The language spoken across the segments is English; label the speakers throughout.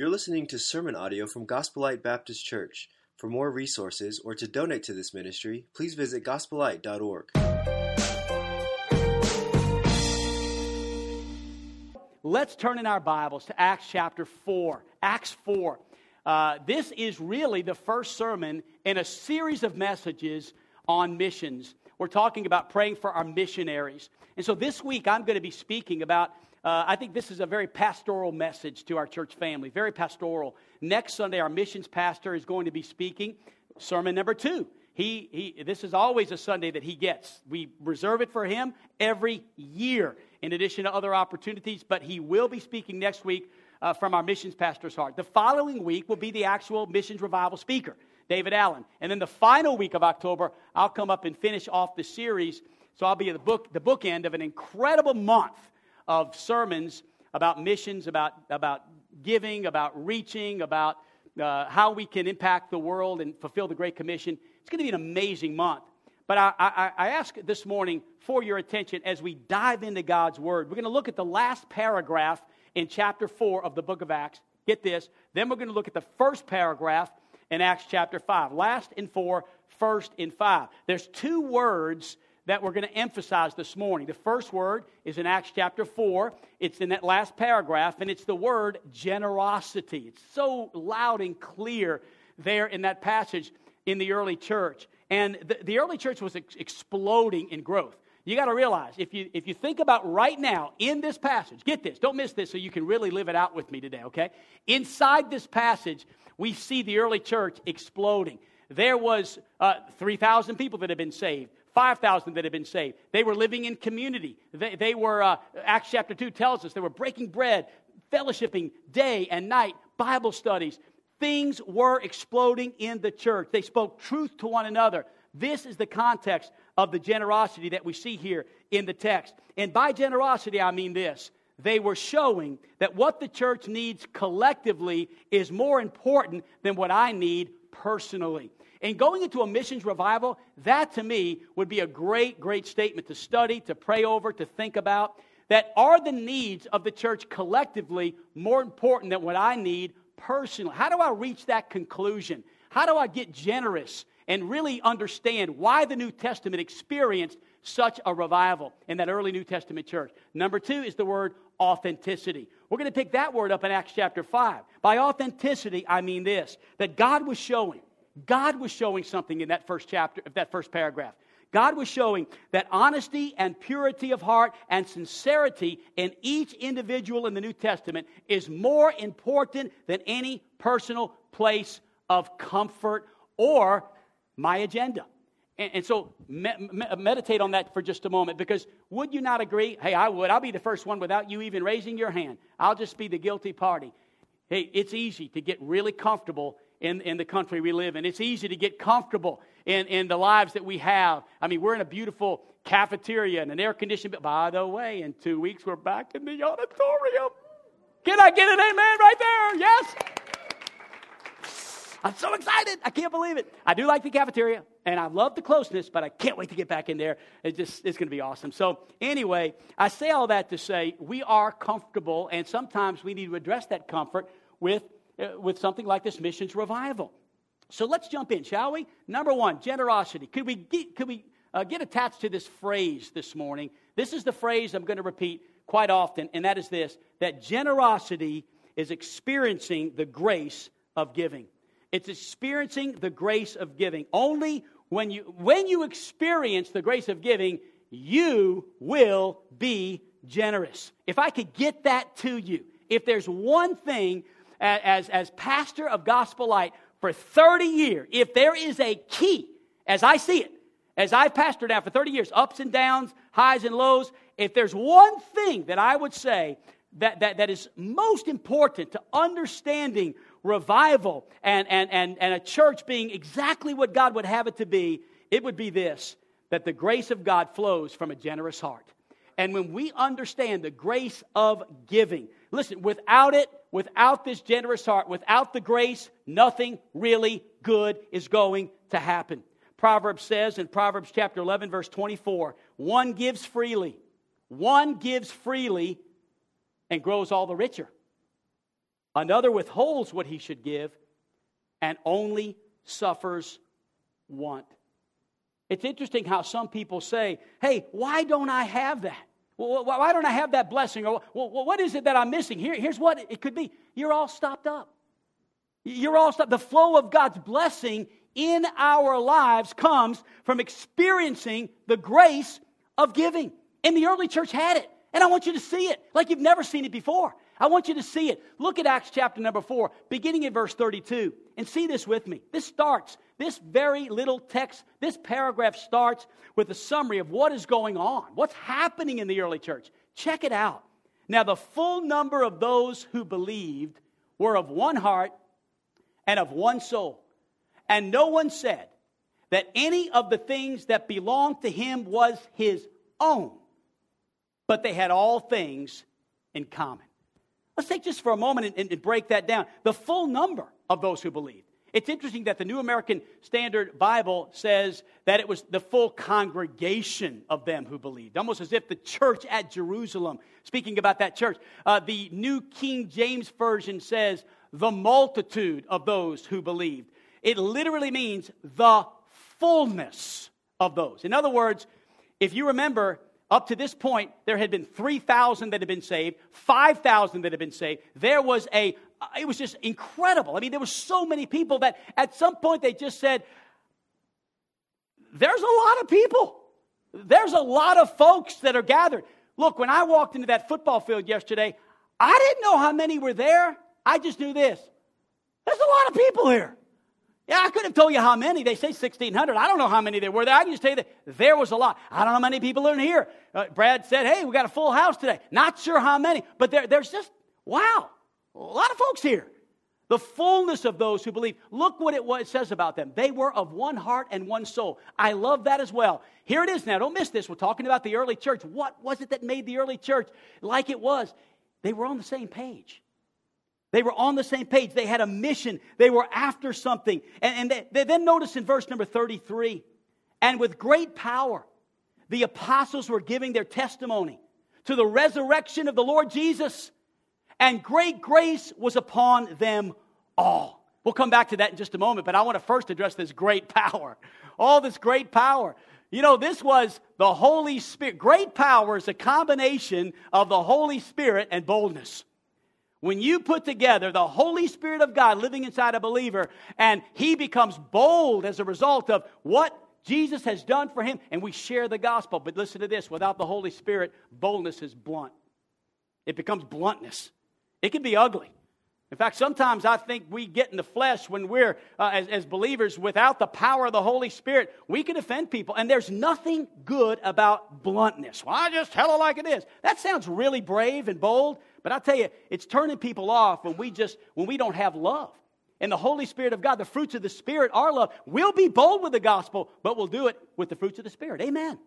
Speaker 1: You're listening to sermon audio from Gospel Light Baptist Church. For more resources or to donate to this ministry, please visit gospelite.org.
Speaker 2: Let's turn in our Bibles to Acts chapter 4. Acts 4. Uh, this is really the first sermon in a series of messages on missions. We're talking about praying for our missionaries. And so this week I'm going to be speaking about uh, I think this is a very pastoral message to our church family, very pastoral. Next Sunday, our missions pastor is going to be speaking, sermon number two. He, he, this is always a Sunday that he gets. We reserve it for him every year, in addition to other opportunities, but he will be speaking next week uh, from our missions pastor's heart. The following week will be the actual missions revival speaker, David Allen. And then the final week of October, I'll come up and finish off the series. So I'll be at the book, the bookend of an incredible month of sermons about missions, about, about giving, about reaching, about uh, how we can impact the world and fulfill the Great Commission. It's going to be an amazing month. But I, I, I ask this morning for your attention as we dive into God's Word. We're going to look at the last paragraph in chapter 4 of the book of Acts. Get this. Then we're going to look at the first paragraph in Acts chapter 5. Last in 4, first in 5. There's two words that we're going to emphasize this morning. The first word is in Acts chapter 4. It's in that last paragraph, and it's the word generosity. It's so loud and clear there in that passage in the early church. And the, the early church was ex- exploding in growth. You got to realize, if you, if you think about right now in this passage, get this, don't miss this so you can really live it out with me today, okay? Inside this passage, we see the early church exploding. There was uh, 3,000 people that had been saved. 5,000 that had been saved. They were living in community. They, they were, uh, Acts chapter 2 tells us, they were breaking bread, fellowshipping day and night, Bible studies. Things were exploding in the church. They spoke truth to one another. This is the context of the generosity that we see here in the text. And by generosity, I mean this they were showing that what the church needs collectively is more important than what I need personally. And going into a missions revival, that to me would be a great, great statement to study, to pray over, to think about. That are the needs of the church collectively more important than what I need personally? How do I reach that conclusion? How do I get generous and really understand why the New Testament experienced such a revival in that early New Testament church? Number two is the word authenticity. We're going to pick that word up in Acts chapter 5. By authenticity, I mean this that God was showing God was showing something in that first chapter, that first paragraph. God was showing that honesty and purity of heart and sincerity in each individual in the New Testament is more important than any personal place of comfort or my agenda. And, and so me, me, meditate on that for just a moment because would you not agree? Hey, I would. I'll be the first one without you even raising your hand. I'll just be the guilty party. Hey, it's easy to get really comfortable in, in the country we live in. It's easy to get comfortable in, in the lives that we have. I mean, we're in a beautiful cafeteria and an air conditioned. By the way, in two weeks, we're back in the auditorium. Can I get an amen right there? Yes? I'm so excited. I can't believe it. I do like the cafeteria and I love the closeness, but I can't wait to get back in there. It's just it's going to be awesome. So, anyway, I say all that to say we are comfortable and sometimes we need to address that comfort with with something like this missions revival. So let's jump in, shall we? Number one, generosity. Could we get, could we, uh, get attached to this phrase this morning? This is the phrase I'm going to repeat quite often, and that is this that generosity is experiencing the grace of giving. It's experiencing the grace of giving. Only when you, when you experience the grace of giving, you will be generous. If I could get that to you, if there's one thing as, as pastor of Gospel Light for 30 years, if there is a key, as I see it, as I've pastored now for 30 years, ups and downs, highs and lows, if there's one thing that I would say that, that, that is most important to understanding revival and, and, and, and a church being exactly what God would have it to be, it would be this that the grace of God flows from a generous heart. And when we understand the grace of giving, listen, without it, without this generous heart, without the grace, nothing really good is going to happen. Proverbs says in Proverbs chapter 11, verse 24, one gives freely, one gives freely and grows all the richer. Another withholds what he should give and only suffers want. It's interesting how some people say, hey, why don't I have that? Why don't I have that blessing? Or well, what is it that I'm missing? Here, here's what it could be you're all stopped up. You're all stopped. The flow of God's blessing in our lives comes from experiencing the grace of giving. And the early church had it. And I want you to see it like you've never seen it before. I want you to see it. Look at Acts chapter number 4, beginning in verse 32, and see this with me. This starts, this very little text, this paragraph starts with a summary of what is going on, what's happening in the early church. Check it out. Now, the full number of those who believed were of one heart and of one soul. And no one said that any of the things that belonged to him was his own, but they had all things in common. Let's take just for a moment and, and, break that down. The full number of those who believed. It's interesting that the New American Standard Bible says that it was the full congregation of them who believed, almost as if the church at Jerusalem, speaking about that church. Uh, the New King James Version says the multitude of those who believed. It literally means the fullness of those. In other words, if you remember, up to this point, there had been 3,000 that had been saved, 5,000 that had been saved. There was a, it was just incredible. I mean, there were so many people that at some point they just said, there's a lot of people. There's a lot of folks that are gathered. Look, when I walked into that football field yesterday, I didn't know how many were there. I just knew this. There's a lot of people here. Yeah, I couldn't have told you how many. They say 1,600. I don't know how many there were there. I can just tell you that there was a lot. I don't know how many people are in here. Uh, Brad said, hey, we got a full house today. Not sure how many, but there, there's just, wow, a lot of folks here. The fullness of those who believe. Look what it, what it says about them. They were of one heart and one soul. I love that as well. Here it is now. Don't miss this. We're talking about the early church. What was it that made the early church like it was? They were on the same page. They were on the same page. They had a mission. They were after something. And, and they, they then notice in verse number 33 and with great power, the apostles were giving their testimony to the resurrection of the Lord Jesus, and great grace was upon them all. We'll come back to that in just a moment, but I want to first address this great power. All this great power. You know, this was the Holy Spirit. Great power is a combination of the Holy Spirit and boldness. When you put together the Holy Spirit of God living inside a believer and he becomes bold as a result of what Jesus has done for him, and we share the gospel. But listen to this without the Holy Spirit, boldness is blunt. It becomes bluntness. It can be ugly. In fact, sometimes I think we get in the flesh when we're, uh, as, as believers, without the power of the Holy Spirit, we can offend people. And there's nothing good about bluntness. Well, I just tell it like it is. That sounds really brave and bold, but I tell you, it's turning people off when we just, when we don't have love. And the Holy Spirit of God, the fruits of the Spirit are love. We'll be bold with the gospel, but we'll do it with the fruits of the Spirit. Amen.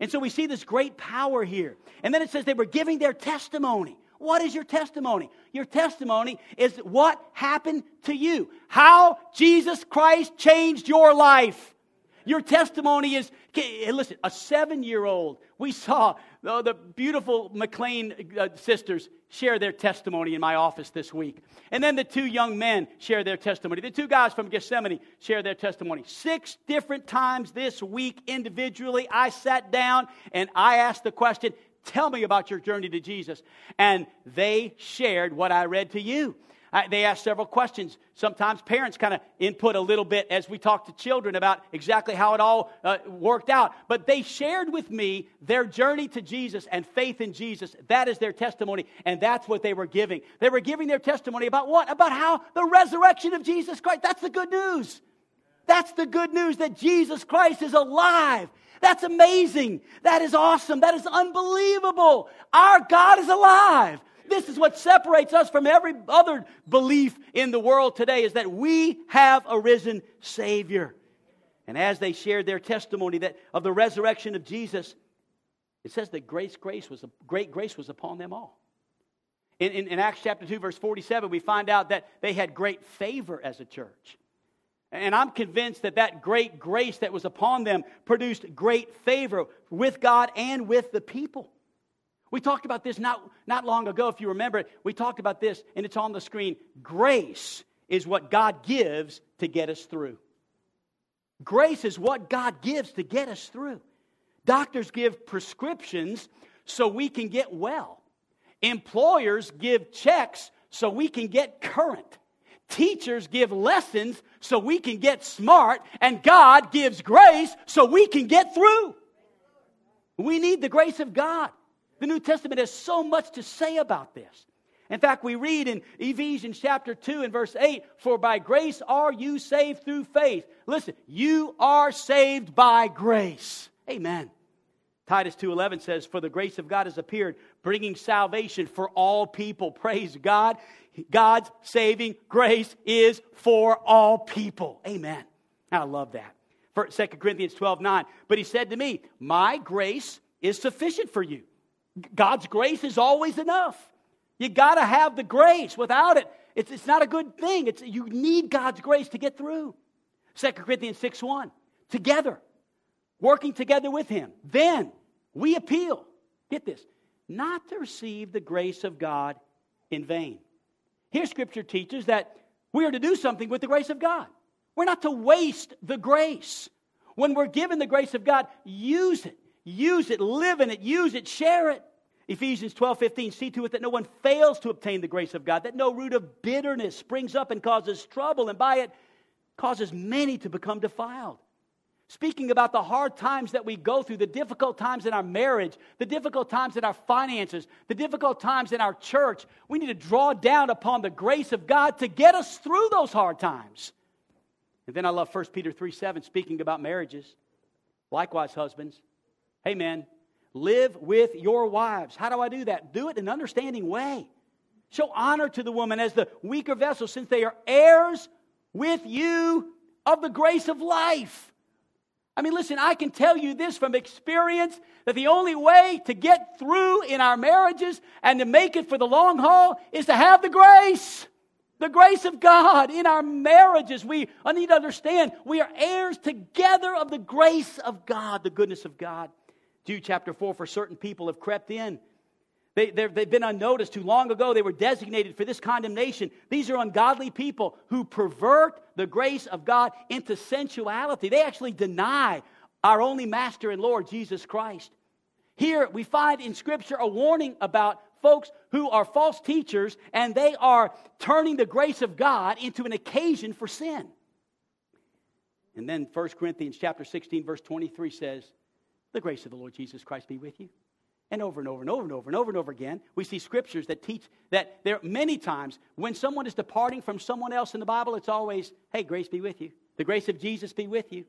Speaker 2: And so we see this great power here. And then it says they were giving their testimony. What is your testimony? Your testimony is what happened to you, how Jesus Christ changed your life. Your testimony is, listen, a seven year old, we saw the, the beautiful McLean uh, sisters share their testimony in my office this week. And then the two young men share their testimony. The two guys from Gethsemane share their testimony. Six different times this week, individually, I sat down and I asked the question Tell me about your journey to Jesus. And they shared what I read to you. I, they asked several questions. Sometimes parents kind of input a little bit as we talk to children about exactly how it all uh, worked out. But they shared with me their journey to Jesus and faith in Jesus. That is their testimony, and that's what they were giving. They were giving their testimony about what? About how the resurrection of Jesus Christ. That's the good news. That's the good news that Jesus Christ is alive. That's amazing. That is awesome. That is unbelievable. Our God is alive. This is what separates us from every other belief in the world today is that we have a risen Savior. And as they shared their testimony that of the resurrection of Jesus, it says that grace, grace was great grace was upon them all. In, in, in Acts chapter 2, verse 47, we find out that they had great favor as a church. And I'm convinced that that great grace that was upon them produced great favor with God and with the people. We talked about this not, not long ago, if you remember it. We talked about this, and it's on the screen. Grace is what God gives to get us through. Grace is what God gives to get us through. Doctors give prescriptions so we can get well. Employers give checks so we can get current. Teachers give lessons so we can get smart. And God gives grace so we can get through. We need the grace of God. The New Testament has so much to say about this. In fact, we read in Ephesians chapter 2 and verse 8, For by grace are you saved through faith. Listen, you are saved by grace. Amen. Titus 2:11 says for the grace of God has appeared bringing salvation for all people praise God God's saving grace is for all people amen I love that for 2 Corinthians 12:9 but he said to me my grace is sufficient for you God's grace is always enough. You got to have the grace. Without it it's, it's not a good thing. It's you need God's grace to get through. 2 Corinthians 6:1 together. Working together with him. Then we appeal, get this, not to receive the grace of God in vain. Here, Scripture teaches that we are to do something with the grace of God. We're not to waste the grace. When we're given the grace of God, use it. Use it, live in it, use it, share it. Ephesians 12, 15, see to it that no one fails to obtain the grace of God, that no root of bitterness springs up and causes trouble, and by it causes many to become defiled speaking about the hard times that we go through, the difficult times in our marriage, the difficult times in our finances, the difficult times in our church. We need to draw down upon the grace of God to get us through those hard times. And then I love 1 Peter 3 7, speaking about marriages. Likewise, husbands, hey men, live with your wives. How do I do that? Do it in an understanding way. Show honor to the woman as the weaker vessel, since they are heirs with you of the grace of life I mean, listen, I can tell you this from experience that the only way to get through in our marriages and to make it for the long haul is to have the grace. The grace of God in our marriages. We I need to understand we are heirs together of the grace of God, the goodness of God. Chapter 4 for certain people have crept in they, they've been unnoticed. Too long ago, they were designated for this condemnation. These are ungodly people who pervert the grace of God into sensuality. They actually deny our only Master and Lord, Jesus Christ. Here, we find in Scripture a warning about folks who are false teachers and they are turning the grace of God into an occasion for sin. And then 1 Corinthians chapter 16 verse 23 says, "The grace of the Lord Jesus Christ be with you." And over and over and over and over and over and over again, we see scriptures that teach that there are many times when someone is departing from someone else in the Bible, it's always, hey, grace be with you. The grace of Jesus be with you.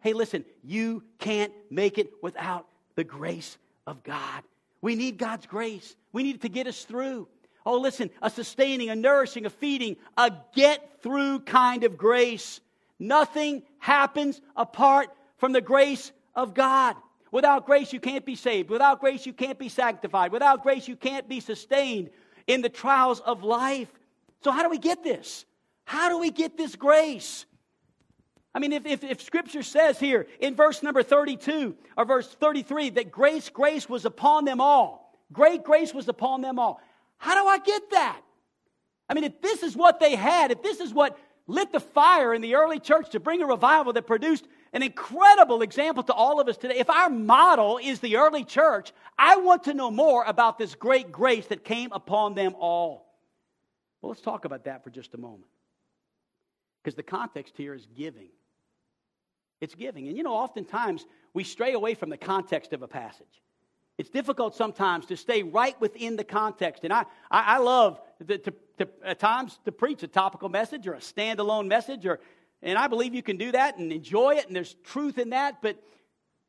Speaker 2: Hey, listen, you can't make it without the grace of God. We need God's grace. We need it to get us through. Oh, listen, a sustaining, a nourishing, a feeding, a get through kind of grace. Nothing happens apart from the grace of God. Without grace, you can't be saved. Without grace, you can't be sanctified. Without grace, you can't be sustained in the trials of life. So, how do we get this? How do we get this grace? I mean, if, if, if, Scripture says here in verse number 32 or verse 33 that grace, grace was upon them all, great grace was upon them all, how do I get that? I mean, if this is what they had, if this is what lit the fire in the early church to bring a revival that produced an incredible example to all of us today. If our model is the early church, I want to know more about this great grace that came upon them all. Well, let's talk about that for just a moment. Because the context here is giving. It's giving. And you know, oftentimes we stray away from the context of a passage. It's difficult sometimes to stay right within the context. And I, I, I love to, to, to, at times to preach a topical message or a standalone message. Or, and I believe you can do that and enjoy it, and there's truth in that. But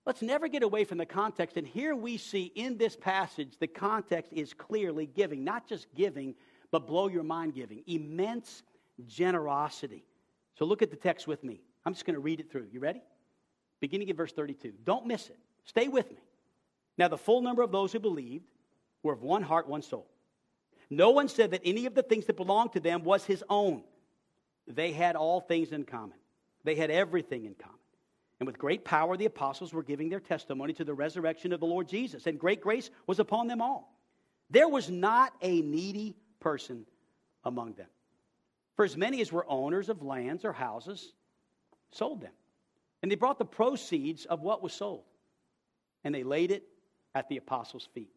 Speaker 2: let's never get away from the context. And here we see in this passage, the context is clearly giving, not just giving, but blow your mind giving. Immense generosity. So look at the text with me. I'm just going to read it through. You ready? Beginning at verse 32. Don't miss it. Stay with me. Now, the full number of those who believed were of one heart, one soul. No one said that any of the things that belonged to them was his own. They had all things in common, they had everything in common. And with great power, the apostles were giving their testimony to the resurrection of the Lord Jesus, and great grace was upon them all. There was not a needy person among them. For as many as were owners of lands or houses sold them. And they brought the proceeds of what was sold, and they laid it at the apostles' feet.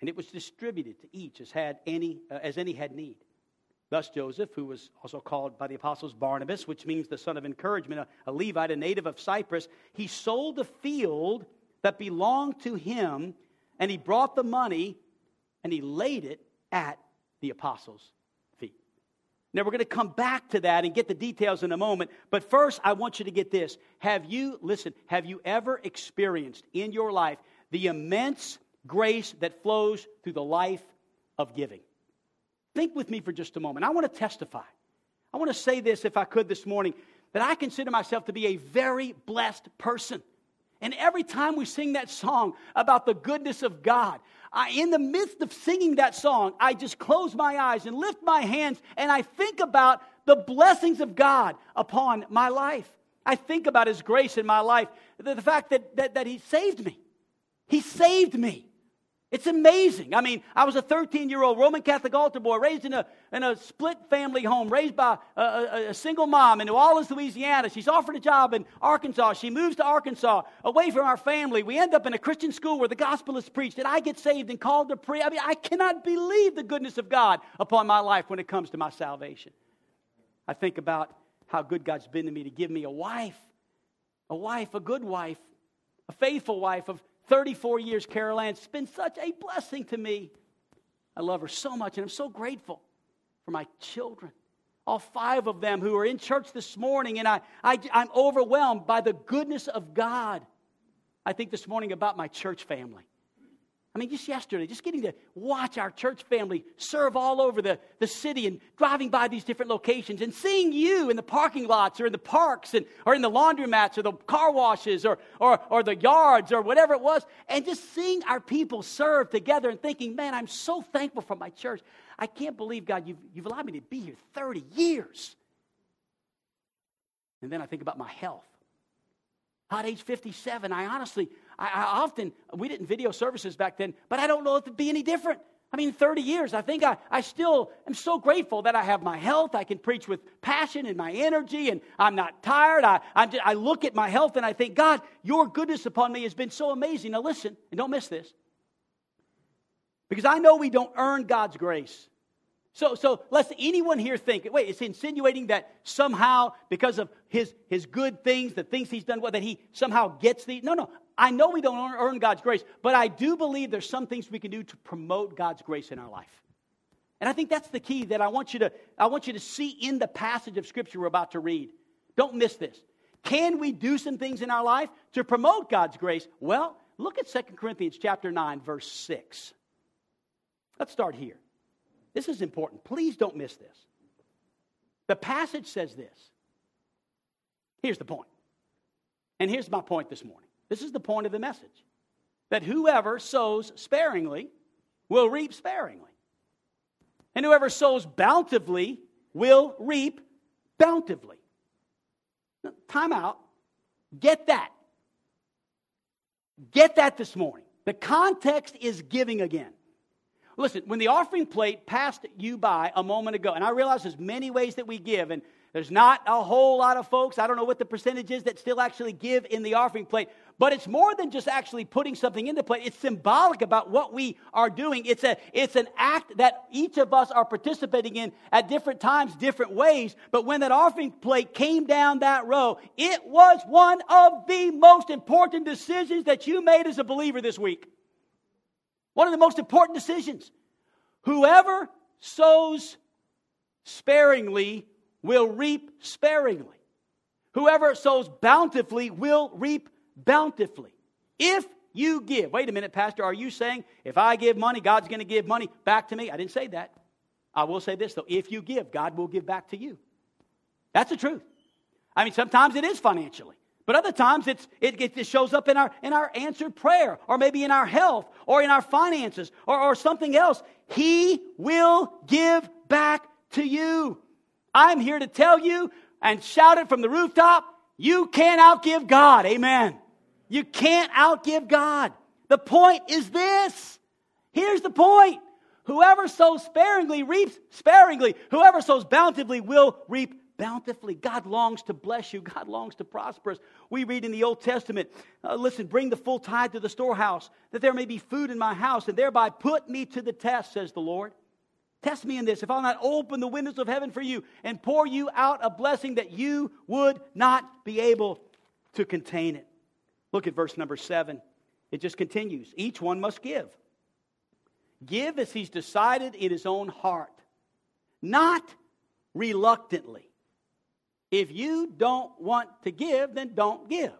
Speaker 2: And it was distributed to each as, had any, uh, as any had need. Thus, Joseph, who was also called by the apostles Barnabas, which means the son of encouragement, a, a Levite, a native of Cyprus, he sold the field that belonged to him, and he brought the money and he laid it at the apostles' feet. Now, we're going to come back to that and get the details in a moment, but first, I want you to get this. Have you, listen, have you ever experienced in your life the immense grace that flows through the life of giving? Think with me for just a moment. I want to testify. I want to say this, if I could, this morning, that I consider myself to be a very blessed person. And every time we sing that song about the goodness of God, I, in the midst of singing that song, I just close my eyes and lift my hands and I think about the blessings of God upon my life. I think about His grace in my life, the, the fact that, that, that He saved me. He saved me. It's amazing. I mean, I was a 13 year old Roman Catholic altar boy raised in a, in a split family home, raised by a, a, a, single mom in New Orleans, Louisiana. She's offered a job in Arkansas. She moves to Arkansas away from our family. We end up in a Christian school where the gospel is preached, and I get saved and called to pray. I mean, I cannot believe the goodness of God upon my life when it comes to my salvation. I think about how good God's been to me to give me a wife, a wife, a good wife, a faithful wife of 34 years, Carol Ann. It's been such a blessing to me. I love her so much, and I'm so grateful for my children. All five of them who are in church this morning, and I, I, I'm overwhelmed by the goodness of God. I think this morning about my church family. I mean, just yesterday, just getting to watch our church family serve all over the, the city and driving by these different locations and seeing you in the parking lots or in the parks and, or in the laundromats or the car washes or, or, or the yards or whatever it was, and just seeing our people serve together and thinking, man, I'm so thankful for my church. I can't believe, God, you've, you've allowed me to be here 30 years. And then I think about my health. At age 57, I honestly, I, I, often, we didn't video services back then, but I don't know if it'd be any different. I mean, 30 years, I think I, I still am so grateful that I have my health. I can preach with passion and my energy, and I'm not tired. I, just, I look at my health and I think, God, your goodness upon me has been so amazing. Now, listen, and don't miss this. Because I know we don't earn God's grace. So, so lest anyone here think, wait, it's insinuating that somehow because of his, his good things, the things he's done, well, that he somehow gets these. No, no. I know we don't earn God's grace, but I do believe there's some things we can do to promote God's grace in our life. And I think that's the key that I want you to, I want you to see in the passage of Scripture we're about to read. Don't miss this. Can we do some things in our life to promote God's grace? Well, look at 2 Corinthians chapter 9, verse 6. Let's start here. This is important. Please don't miss this. The passage says this. Here's the point. And here's my point this morning. This is the point of the message that whoever sows sparingly will reap sparingly, and whoever sows bountifully will reap bountifully. Time out. Get that. Get that this morning. The context is giving again. Listen, when the offering plate passed you by a moment ago, and I realize there's many ways that we give, and there's not a whole lot of folks, I don't know what the percentage is, that still actually give in the offering plate. But it's more than just actually putting something into play. It's symbolic about what we are doing. It's, a, it's an act that each of us are participating in at different times, different ways. But when that offering plate came down that row, it was one of the most important decisions that you made as a believer this week. One of the most important decisions. Whoever sows sparingly will reap sparingly. Whoever sows bountifully will reap bountifully. If you give, wait a minute, Pastor, are you saying if I give money, God's going to give money back to me? I didn't say that. I will say this, though if you give, God will give back to you. That's the truth. I mean, sometimes it is financially. But other times it's, it, it shows up in our, in our answered prayer, or maybe in our health, or in our finances, or, or something else. He will give back to you. I'm here to tell you and shout it from the rooftop You can't outgive God. Amen. You can't outgive God. The point is this. Here's the point. Whoever sows sparingly reaps sparingly. Whoever sows bountifully will reap bountifully. God longs to bless you. God longs to prosper us. We read in the Old Testament, uh, listen, bring the full tithe to the storehouse, that there may be food in my house, and thereby put me to the test, says the Lord. Test me in this, if I'll not open the windows of heaven for you and pour you out a blessing that you would not be able to contain it. Look at verse number seven. It just continues. Each one must give. Give as he's decided in his own heart, not reluctantly. If you don't want to give, then don't give.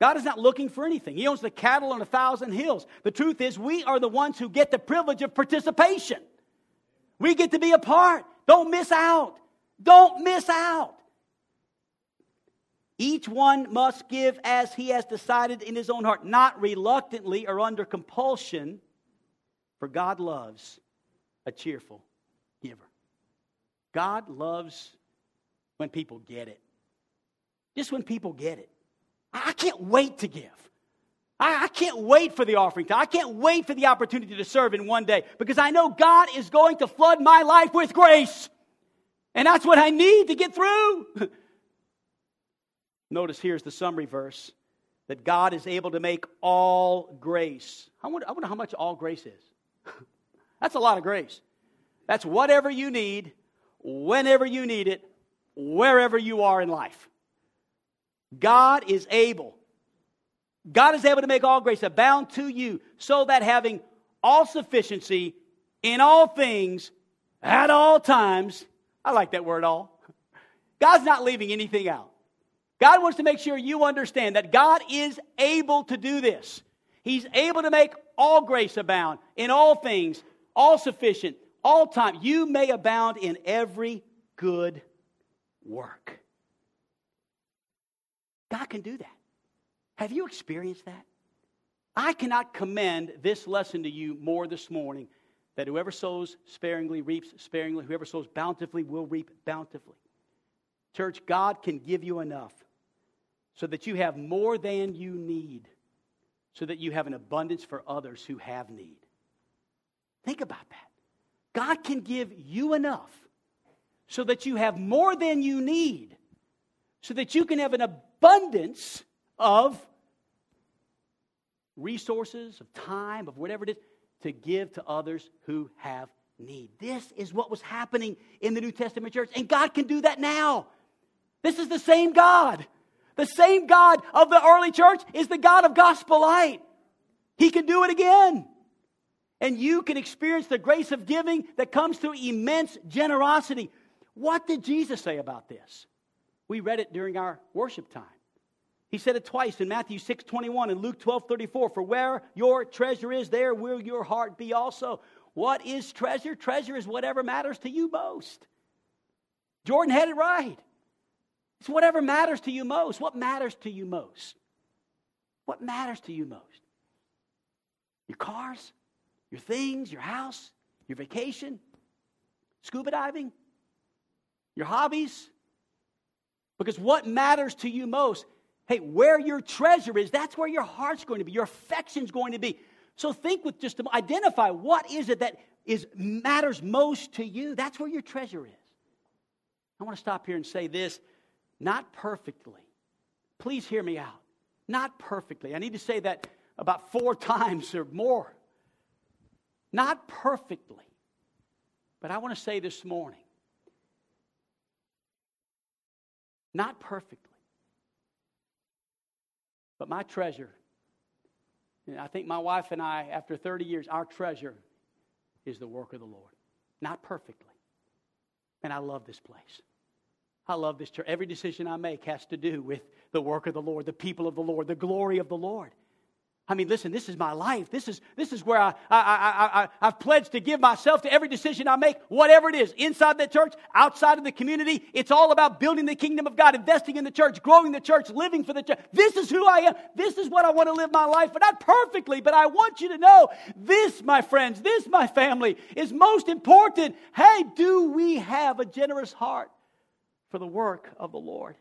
Speaker 2: God is not looking for anything. He owns the cattle on a thousand hills. The truth is, we are the ones who get the privilege of participation. We get to be a part. Don't miss out. Don't miss out. Each one must give as he has decided in his own heart, not reluctantly or under compulsion, for God loves a cheerful giver. God loves when people get it. Just when people get it. I can't wait to give. I, can't wait for the offering time. I can't wait for the opportunity to serve in one day because I know God is going to flood my life with grace. And that's what I need to get through. Notice here's the summary verse that God is able to make all grace. I wonder, I wonder how much all grace is. That's a lot of grace. That's whatever you need, whenever you need it, wherever you are in life. God is able. God is able to make all grace abound to you, so that having all sufficiency in all things at all times, I like that word all. God's not leaving anything out. God wants to make sure you understand that God is able to do this. He's able to make all grace abound in all things, all sufficient, all time. You may abound in every good work. God can do that. Have you experienced that? I cannot commend this lesson to you more this morning that whoever sows sparingly reaps sparingly, whoever sows bountifully will reap bountifully. Church, God can give you enough so that you have more than you need, so that you have an abundance for others who have need. Think about that. God can give you enough so that you have more than you need, so that you can have an abundance of resources, of time, of whatever it is, to give to others who have need. This is what was happening in the New Testament church, and God can do that now. This is the same God. The same God of the early church is the God of gospel light. He can do it again. And you can experience the grace of giving that comes through immense generosity. What did Jesus say about this? We read it during our worship time. He said it twice in Matthew 6 21 and Luke 12 34. For where your treasure is, there will your heart be also. What is treasure? Treasure is whatever matters to you most. Jordan had it right. It's whatever matters to you most. What matters to you most? What matters to you most? Your cars, your things, your house, your vacation, scuba diving, your hobbies. Because what matters to you most, hey, where your treasure is, that's where your heart's going to be, your affection's going to be. So think with just identify what is it that is matters most to you. That's where your treasure is. I want to stop here and say this not perfectly. Please hear me out. Not perfectly. I need to say that about four times or more. Not perfectly. But I want to say this morning not perfectly. But my treasure, and I think my wife and I, after 30 years, our treasure is the work of the Lord. Not perfectly. And I love this place. I love this church. Every decision I make has to do with the work of the Lord, the people of the Lord, the glory of the Lord. I mean, listen, this is my life. This is, this is where I, I, I, I, I've pledged to give myself to every decision I make, whatever it is, inside the church, outside of the community. It's all about building the kingdom of God, investing in the church, growing the church, living for the church. This is who I am. This is what I want to live my life, but not perfectly. But I want you to know this, my friends, this, my family, is most important. Hey, do we have a generous heart? For the work of the Lord.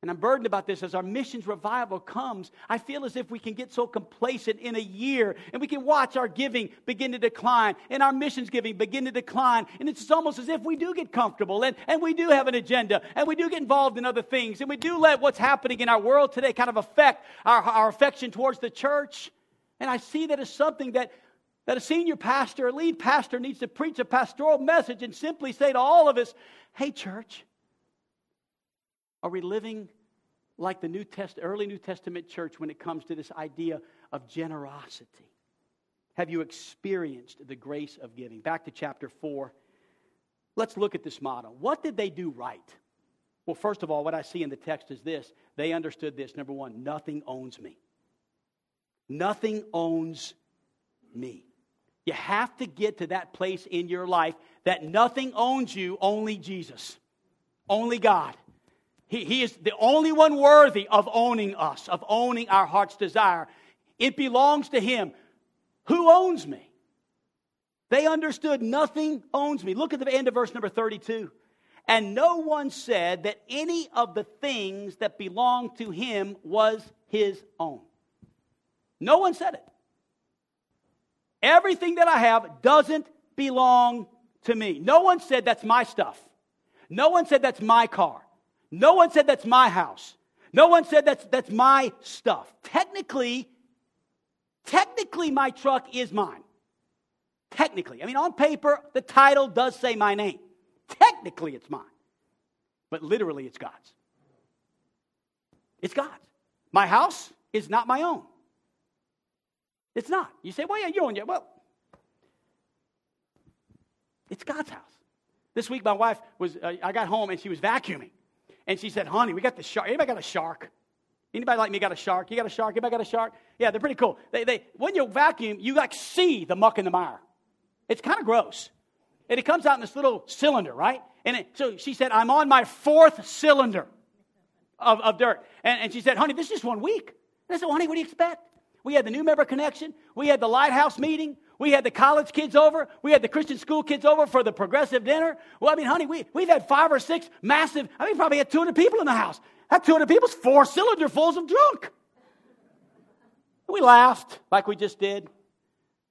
Speaker 2: and I'm burdened about this as our missions revival comes. I feel as if we can get so complacent in a year and we can watch our giving begin to decline and our missions giving begin to decline. And it's almost as if we do get comfortable and, and we do have an agenda and we do get involved in other things and we do let what's happening in our world today kind of affect our, our affection towards the church. And I see that as something that, that a senior pastor, a lead pastor needs to preach a pastoral message and simply say to all of us, hey, church, are we living like the New Test, early New Testament church when it comes to this idea of generosity? Have you experienced the grace of giving? Back to chapter 4. Let's look at this model. What did they do right? Well, first of all, what I see in the text is this they understood this. Number one, nothing owns me. Nothing owns me. You have to get to that place in your life that nothing owns you, only Jesus, only God. He, he is the only one worthy of owning us, of owning our heart's desire. It belongs to Him. Who owns me? They understood nothing owns me. Look at the end of verse number 32. And no one said that any of the things that belonged to him was his own. No one said it. Everything that I have doesn't belong to me. No one said that's my stuff. No one said that's my car. No one said that's my house. No one said that's, that's my stuff. Technically, technically, my truck is mine. Technically. I mean, on paper, the title does say my name. Technically, it's mine. But literally, it's God's. It's God's. My house is not my own. It's not. You say, well, yeah, you own it. Well, it's God's house. This week, my wife was, uh, I got home and she was vacuuming. And she said, honey, we got the shark. Anybody got a shark? Anybody like me got a shark? You got a shark? Anybody got a shark? Yeah, they're pretty cool. They, they, when you vacuum, you like see the muck and the mire. It's kind of gross. And it comes out in this little cylinder, right? And it, so she said, I'm on my fourth cylinder of, of dirt. And, and she said, honey, this is just one week. And I said, well, honey, what do you expect? We had the new member connection. We had the lighthouse meeting. We had the college kids over. We had the Christian school kids over for the progressive dinner. Well, I mean, honey, we, we've had five or six massive, I mean, probably had 200 people in the house. That 200 people's four cylinder fulls of drunk. We laughed like we just did.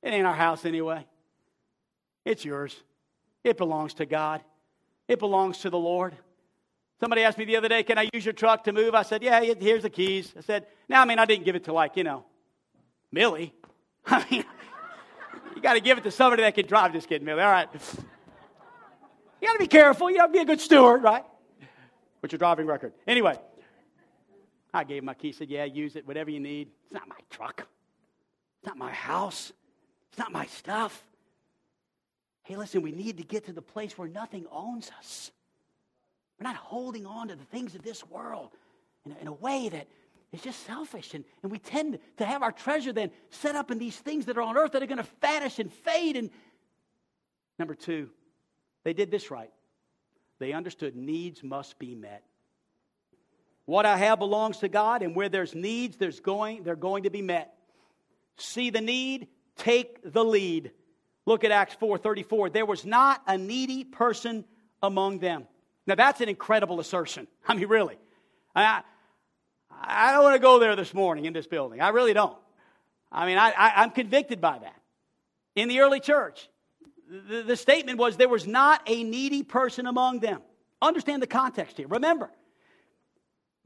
Speaker 2: It ain't our house anyway. It's yours. It belongs to God. It belongs to the Lord. Somebody asked me the other day, Can I use your truck to move? I said, Yeah, here's the keys. I said, Now, I mean, I didn't give it to like, you know, Millie. I mean, you got to give it to somebody that can drive. this kid, Millie. All right. You got to be careful. You got to be a good steward, right? What's your driving record? Anyway, I gave him my key. Said, "Yeah, use it. Whatever you need. It's not my truck. It's not my house. It's not my stuff." Hey, listen. We need to get to the place where nothing owns us. We're not holding on to the things of this world in a way that it's just selfish. And, and we tend to have our treasure then set up in these things that are on earth that are going to vanish and fade. And number two, they did this right. They understood needs must be met. What I have belongs to God, and where there's needs, there's going, they're going to be met. See the need, take the lead. Look at Acts 4:34. There was not a needy person among them. Now that's an incredible assertion. I mean, really. I, I don't want to go there this morning in this building. I really don't. I mean, I, I, am convicted by that. In the early church, the, the statement was there was not a needy person among them. Understand the context here. Remember,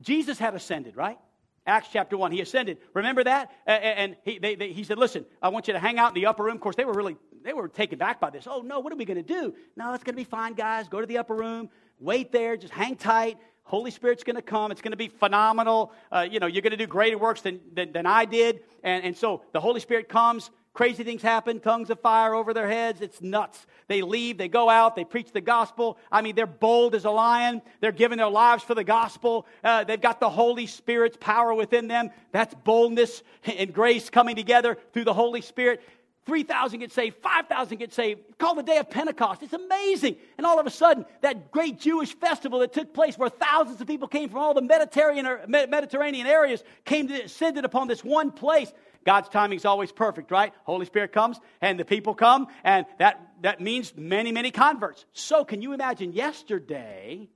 Speaker 2: Jesus had ascended, right? Acts chapter 1. He ascended. Remember that? And he, they, they, he said, Listen, I want you to hang out in the upper room. Of course, they were really they were taken back by this. Oh, no, what are we going to do? No, it's going to be fine, guys. Go to the upper room. Wait there. Just hang tight. Holy Spirit's going to come. It's going to be phenomenal. Uh, you know, you're going to do greater works than, than, than I did. And, and so the Holy Spirit comes. Crazy things happen, tongues of fire over their heads. It's nuts. They leave, they go out, they preach the gospel. I mean, they're bold as a lion. They're giving their lives for the gospel. Uh, they've got the Holy Spirit's power within them. That's boldness and grace coming together through the Holy Spirit. 3,000 get saved, 5,000 get saved. Call the day of Pentecost. It's amazing. And all of a sudden, that great Jewish festival that took place where thousands of people came from all the Mediterranean, Mediterranean areas came to descended upon this one place. God's timing is always perfect, right? Holy Spirit comes and the people come, and that, that means many, many converts. So, can you imagine yesterday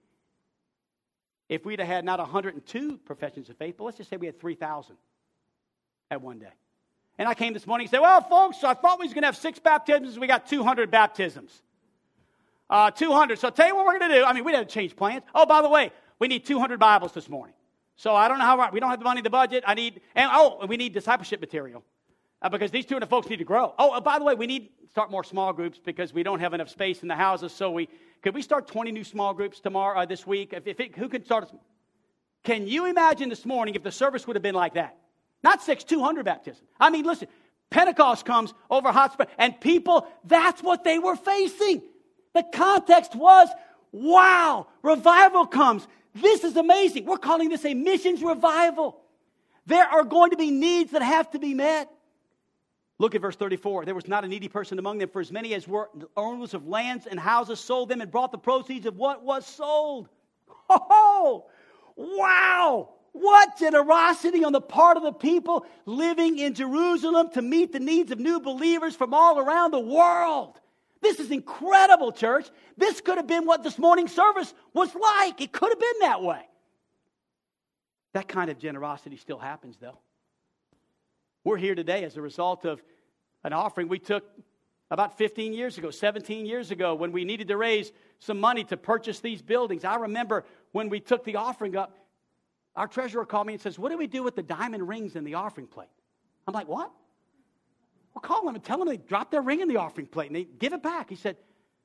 Speaker 2: if we'd have had not 102 professions of faith, but let's just say we had 3,000 at one day. And I came this morning and said, Well, folks, I thought we was going to have six baptisms. We got 200 baptisms. Uh, 200. So I'll tell you what we're going to do. I mean, we didn't change plans. Oh, by the way, we need 200 Bibles this morning. So I don't know how we don't have the money in the budget. I need, and oh, we need discipleship material uh, because these 200 folks need to grow. Oh, uh, by the way, we need start more small groups because we don't have enough space in the houses. So we could we start 20 new small groups tomorrow, uh, this week? If, if it, who can start? Can you imagine this morning if the service would have been like that? Not six, 200 baptisms. I mean, listen, Pentecost comes over hot spring, and people, that's what they were facing. The context was, wow, revival comes. This is amazing. We're calling this a missions revival. There are going to be needs that have to be met. Look at verse 34. There was not a needy person among them, for as many as were owners of lands and houses sold them and brought the proceeds of what was sold. Oh, wow! What generosity on the part of the people living in Jerusalem to meet the needs of new believers from all around the world. This is incredible, church. This could have been what this morning service was like. It could have been that way. That kind of generosity still happens, though. We're here today as a result of an offering we took about 15 years ago, 17 years ago, when we needed to raise some money to purchase these buildings. I remember when we took the offering up, our treasurer called me and says, What do we do with the diamond rings in the offering plate? I'm like, What? Well, call them and tell them they drop their ring in the offering plate and they give it back. He said,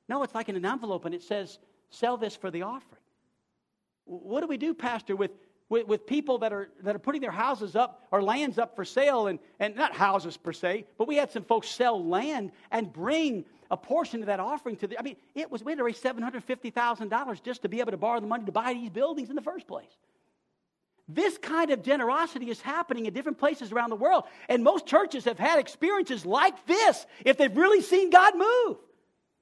Speaker 2: No, it's like in an envelope and it says, Sell this for the offering. What do we do, Pastor, with, with, with, people that are, that are putting their houses up or lands up for sale? And, and not houses per se, but we had some folks sell land and bring a portion of that offering to the. I mean, it was, we had to raise $750,000 just to be able to borrow the money to buy these buildings in the first place. This kind of generosity is happening in different places around the world. And most churches have had experiences like this if they've really seen God move.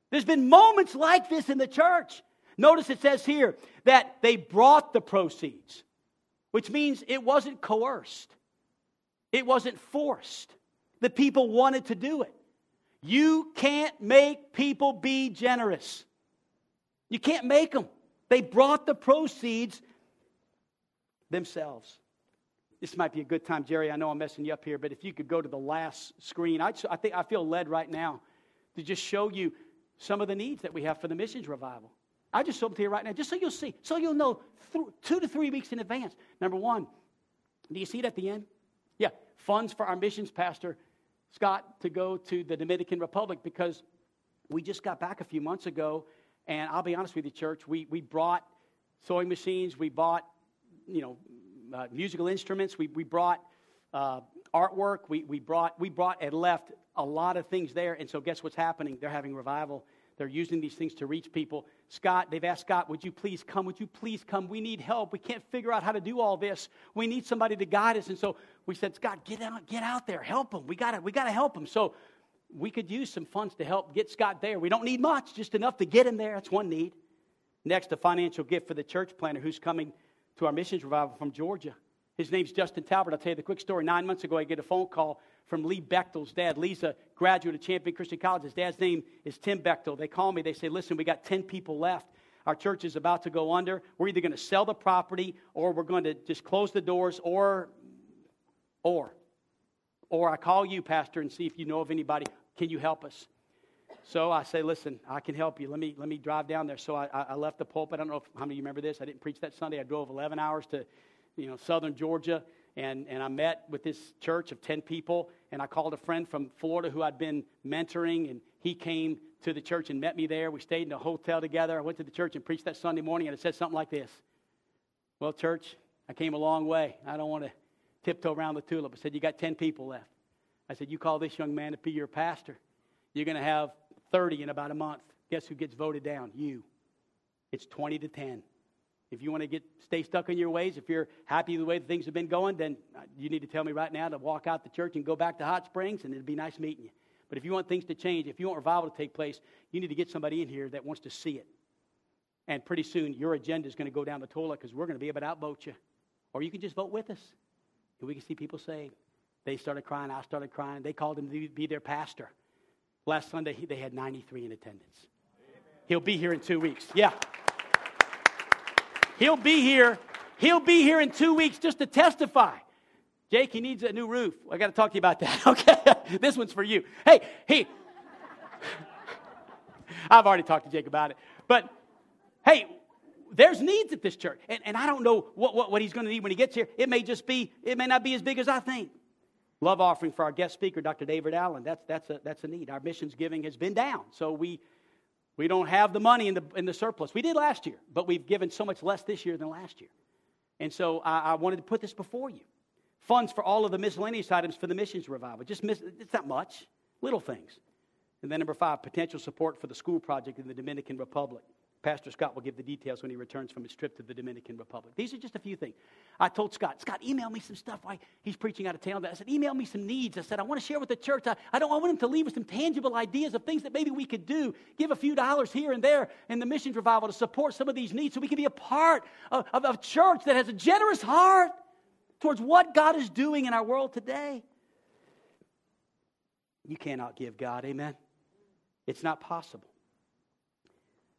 Speaker 2: There's been moments like this in the church. Notice it says here that they brought the proceeds, which means it wasn't coerced, it wasn't forced. The people wanted to do it. You can't make people be generous. You can't make them. They brought the proceeds themselves. This might be a good time, Jerry. I know I'm messing you up here, but if you could go to the last screen, I, I think I feel led right now to just show you some of the needs that we have for the missions revival. I just show them to you right now, just so you'll see, so you'll know th- two to three weeks in advance. Number one, do you see it at the end? Yeah, funds for our missions pastor Scott to go to the Dominican Republic because we just got back a few months ago, and I'll be honest with you, church, we, we brought sewing machines, we bought you know, uh, musical instruments. We, we brought uh, artwork. We, we, brought, we brought and left a lot of things there. And so, guess what's happening? They're having revival. They're using these things to reach people. Scott, they've asked Scott, would you please come? Would you please come? We need help. We can't figure out how to do all this. We need somebody to guide us. And so we said, Scott, get out, get out there, help them. We got we to help them. So we could use some funds to help get Scott there. We don't need much, just enough to get him there. That's one need. Next, a financial gift for the church planner who's coming to our missions revival from Georgia. His name's Justin Talbert. I'll tell you the quick story. Nine months ago, I get a phone call from Lee Bechtel's dad. Lee's a graduate of Champion Christian College. His dad's name is Tim Bechtel. They call me. They say, listen, we got 10 people left. Our church is about to go under. We're either going to sell the property or we're going to just close the doors or, or, or I call you, Pastor, and see if you know of anybody. Can you help us? So I say, listen, I can help you. Let me, let me drive down there. So I, I left the pulpit. I don't know if, how many of you remember this. I didn't preach that Sunday. I drove 11 hours to, you know, southern Georgia, and, and I met with this church of 10 people, and I called a friend from Florida who I'd been mentoring, and he came to the church and met me there. We stayed in a hotel together. I went to the church and preached that Sunday morning, and it said something like this. Well, church, I came a long way. I don't want to tiptoe around the tulip. I said, you got 10 people left. I said, you call this young man to be your pastor. You're going to have 30 in about a month. Guess who gets voted down? You. It's 20 to 10. If you want to get stay stuck in your ways, if you're happy the way things have been going, then uh, you need to tell me right now to walk out the church and go back to Hot Springs, and it'd be nice meeting you. But if you want things to change, if you want revival to take place, you need to get somebody in here that wants to see it. And pretty soon, your agenda is going to go down the toilet because we're going to be able to outvote you. Or you can just vote with us, and we can see people saved. They started crying. I started crying. They called him to be their pastor. Last Sunday, they had 93 in attendance. He'll be here in two weeks. Yeah. He'll be here He'll be here in two weeks just to testify. Jake, he needs a new roof. I got to talk to you about that. Okay, this one's for you. Hey, he. I've already talked to Jake about it. But hey, there's needs at this church. And, and I don't know what, what, what he's going to need when he gets here. It may just be, it may not be as big as I think. Love offering for our guest speaker, Dr. David Allen. That's, that's, a, that's a need. Our missions giving has been down. So we, we don't have the money in the, in the surplus. We did last year, but we've given so much less this year than last year. And so I, I wanted to put this before you. Funds for all of the miscellaneous items for the missions revival. Just miss, it's not much, little things. And then number five, potential support for the school project in the Dominican Republic. Pastor Scott will give the details when he returns from his trip to the Dominican Republic. These are just a few things. I told Scott, Scott, email me some stuff while he's preaching out of town. I said, email me some needs. I said, I want to share with the church. I, I don't I want him to leave with some tangible ideas of things that maybe we could do. Give a few dollars here and there in the missions revival to support some of these needs so we can be a part of, of, of a church that has a generous heart towards what God is doing in our world today. You cannot give God, amen? It's not possible.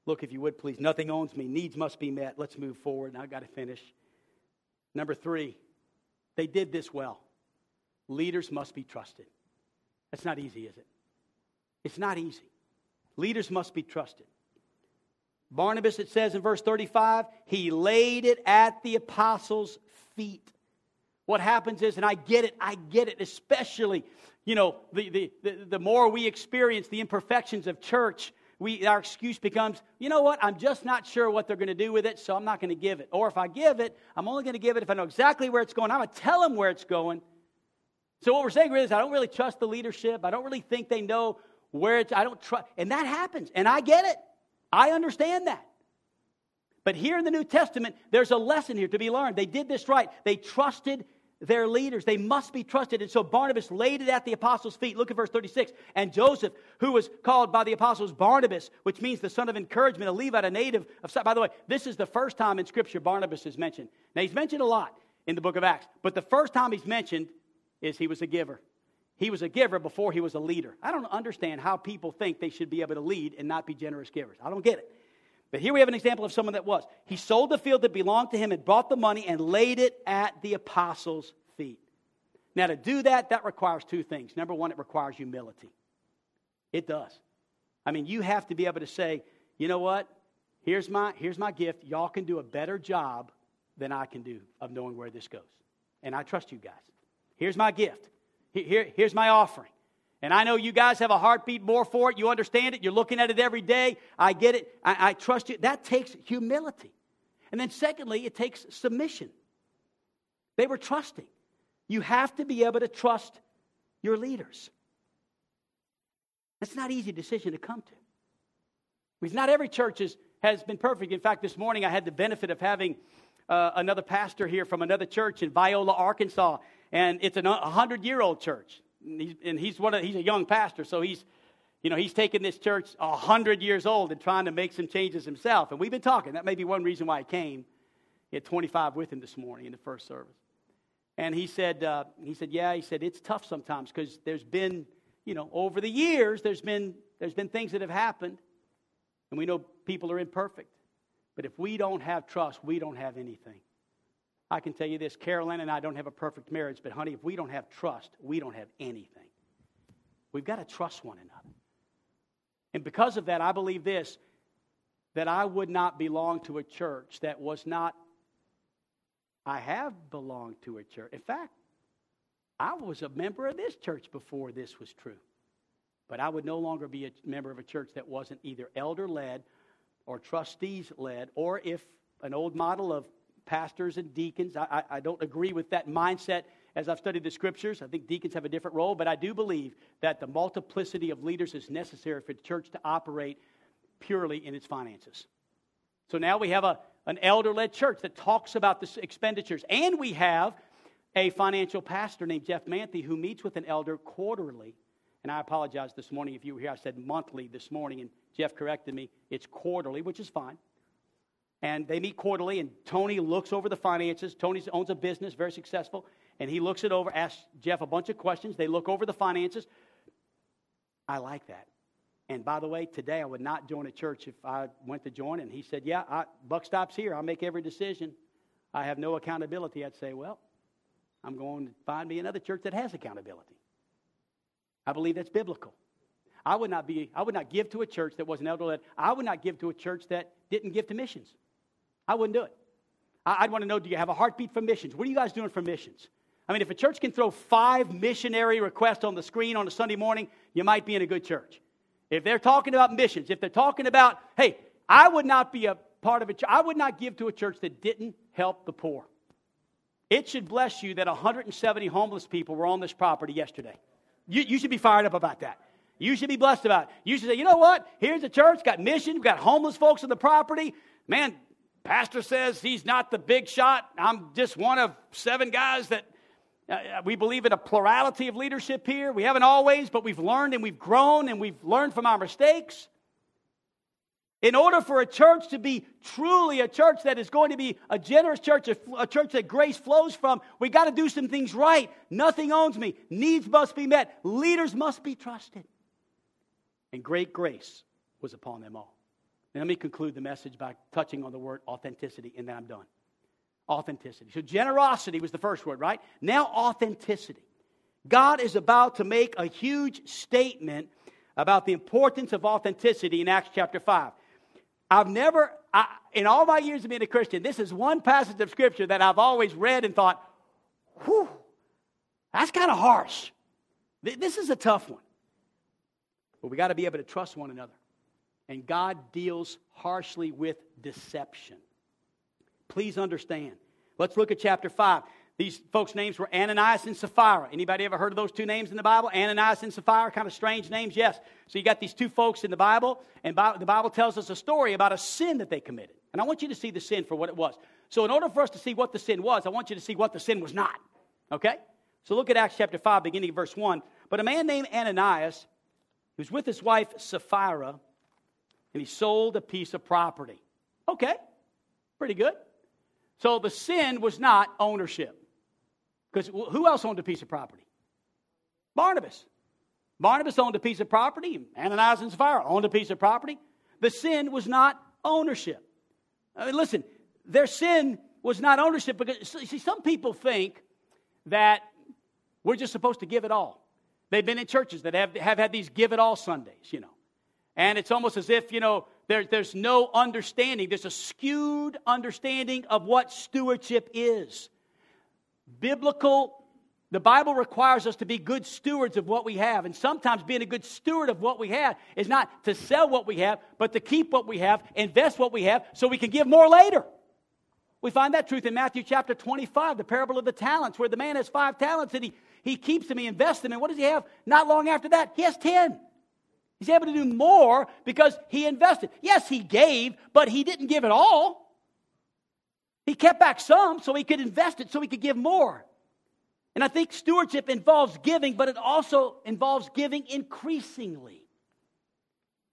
Speaker 2: Look, if you would please, nothing owns me. Needs must be met. Let's move forward. Now I've got to finish. Number three, they did this well. Leaders must be trusted. That's not easy, is it? It's not easy. Leaders must be trusted. Barnabas, it says in verse 35, he laid it at the apostles' feet. What happens is, and I get it, I get it, especially, you know, the, the, the, the more we experience the imperfections of church, we, our excuse becomes, you know what, I'm just not sure what they're going to do with it, so I'm not going to give it. Or if I give it, I'm only going to give it if I know exactly where it's going. I'm going to tell them where it's going. So what we're saying is, I don't really trust the leadership. I don't really think they know where it's, I don't trust. And that happens. And I get it. I understand that. But here in the New Testament, there's a lesson here to be learned. They did this right. They trusted their leaders. They must be trusted. And so Barnabas laid it at the apostles' feet. Look at verse 36. And Joseph, who was called by the apostles Barnabas, which means the son of encouragement, a Levite, a native of. By the way, this is the first time in Scripture Barnabas is mentioned. Now, he's mentioned a lot in the book of Acts, but the first time he's mentioned is he was a giver. He was a giver before he was a leader. I don't understand how people think they should be able to lead and not be generous givers. I don't get it. But here we have an example of someone that was. He sold the field that belonged to him and brought the money and laid it at the apostles' feet. Now, to do that, that requires two things. Number one, it requires humility. It does. I mean, you have to be able to say, you know what? Here's my, here's my gift. Y'all can do a better job than I can do of knowing where this goes. And I trust you guys. Here's my gift. Here, here's my offering. And I know you guys have a heartbeat more for it. You understand it. You're looking at it every day. I get it. I, I trust you. That takes humility. And then, secondly, it takes submission. They were trusting. You have to be able to trust your leaders. That's not an easy decision to come to. Because not every church is, has been perfect. In fact, this morning I had the benefit of having uh, another pastor here from another church in Viola, Arkansas. And it's a 100 year old church. And he's, and he's, one of, he's a young pastor, so he's, you know, he's taken this church 100 years old and trying to make some changes himself. And we've been talking. That may be one reason why he came. He had 25 with him this morning in the first service. And he said, uh, he said, yeah, he said, it's tough sometimes because there's been, you know, over the years, there's been, there's been things that have happened. And we know people are imperfect. But if we don't have trust, we don't have anything. I can tell you this Carolyn and I don't have a perfect marriage, but honey, if we don't have trust, we don't have anything. We've got to trust one another. And because of that, I believe this that I would not belong to a church that was not, I have belonged to a church. In fact, I was a member of this church before this was true. But I would no longer be a member of a church that wasn't either elder led or trustees led, or if an old model of pastors and deacons. I, I, don't agree with that mindset as I've studied the scriptures. I think deacons have a different role, but I do believe that the multiplicity of leaders is necessary for the church to operate purely in its finances. So now we have a, an elder led church that talks about the expenditures, and we have a financial pastor named Jeff Manthe who meets with an elder quarterly. And I apologize this morning if you were here. I said monthly this morning, and Jeff corrected me. It's quarterly, which is fine and they meet quarterly, and Tony looks over the finances. Tony owns a business, very successful, and he looks it over, asks Jeff a bunch of questions. They look over the finances. I like that. And by the way, today I would not join a church if I went to join. And he said, Yeah, I, buck stops here. I'll make every decision. I have no accountability, I'd say, well, I'm going to find me another church that has accountability. I believe that's biblical. I would not be, I would not give to a church that wasn't elder led. I would not give to a church that didn't give to missions. I wouldn't do it. I'd want to know do you have a heartbeat for missions? What are you guys doing for missions? I mean, if a church can throw five missionary requests on the screen on a Sunday morning, you might be in a good church. If they're talking about missions, if they're talking about, hey, I would not be a part of a church, I would not give to a church that didn't help the poor. It should bless you that 170 homeless people were on this property yesterday. You, you should be fired up about that. You should be blessed about it. You should say, you know what? Here's a church, got mission, got homeless folks on the property. Man, pastor says he's not the big shot. I'm just one of seven guys that uh, uh, we believe in a plurality of leadership here. We haven't always, but we've learned and we've grown and we've learned from our mistakes. In order for a church to be truly a church that is going to be a generous church, a, a church that grace flows from, we got to do some things right. Nothing owns me. Needs must be met. Leaders must be trusted. And great grace was upon them all. Now, let me conclude the message by touching on the word authenticity, and then I'm done. Authenticity. So, generosity was the first word, right? Now, authenticity. God is about to make a huge statement about the importance of authenticity in Acts chapter 5. I've never, I, in all my years of being a Christian, this is one passage of Scripture that I've always read and thought, whew, that's kind of harsh. This is a tough one. But we got to be able to trust one another. And God deals harshly with deception. Please understand. Let's look at chapter 5. These folks' names were Ananias and Sapphira. Anybody ever heard of those two names in the Bible? Ananias and Sapphira, kind of strange names, yes. So you got these two folks in the Bible, and the Bible tells us a story about a sin that they committed. And I want you to see the sin for what it was. So in order for us to see what the sin was, I want you to see what the sin was not. Okay? So look at Acts chapter 5, beginning of verse 1. But a man named Ananias, he was with his wife Sapphira, and he sold a piece of property. Okay, pretty good. So the sin was not ownership. Because who else owned a piece of property? Barnabas. Barnabas owned a piece of property. Ananias and Sapphira owned a piece of property. The sin was not ownership. I mean, listen, their sin was not ownership because, see, some people think that we're just supposed to give it all. They've been in churches that have, have had these give it all Sundays, you know. And it's almost as if, you know, there, there's no understanding. There's a skewed understanding of what stewardship is biblical, the Bible requires us to be good stewards of what we have. And sometimes being a good steward of what we have is not to sell what we have, but to keep what we have, invest what we have, so we can give more later. We find that truth in Matthew chapter 25, the parable of the talents, where the man has five talents and he, he keeps them, he invests them. And what does he have? Not long after that, he has 10. He's able to do more because he invested. Yes, he gave, but he didn't give it all. He kept back some so he could invest it so he could give more. And I think stewardship involves giving, but it also involves giving increasingly.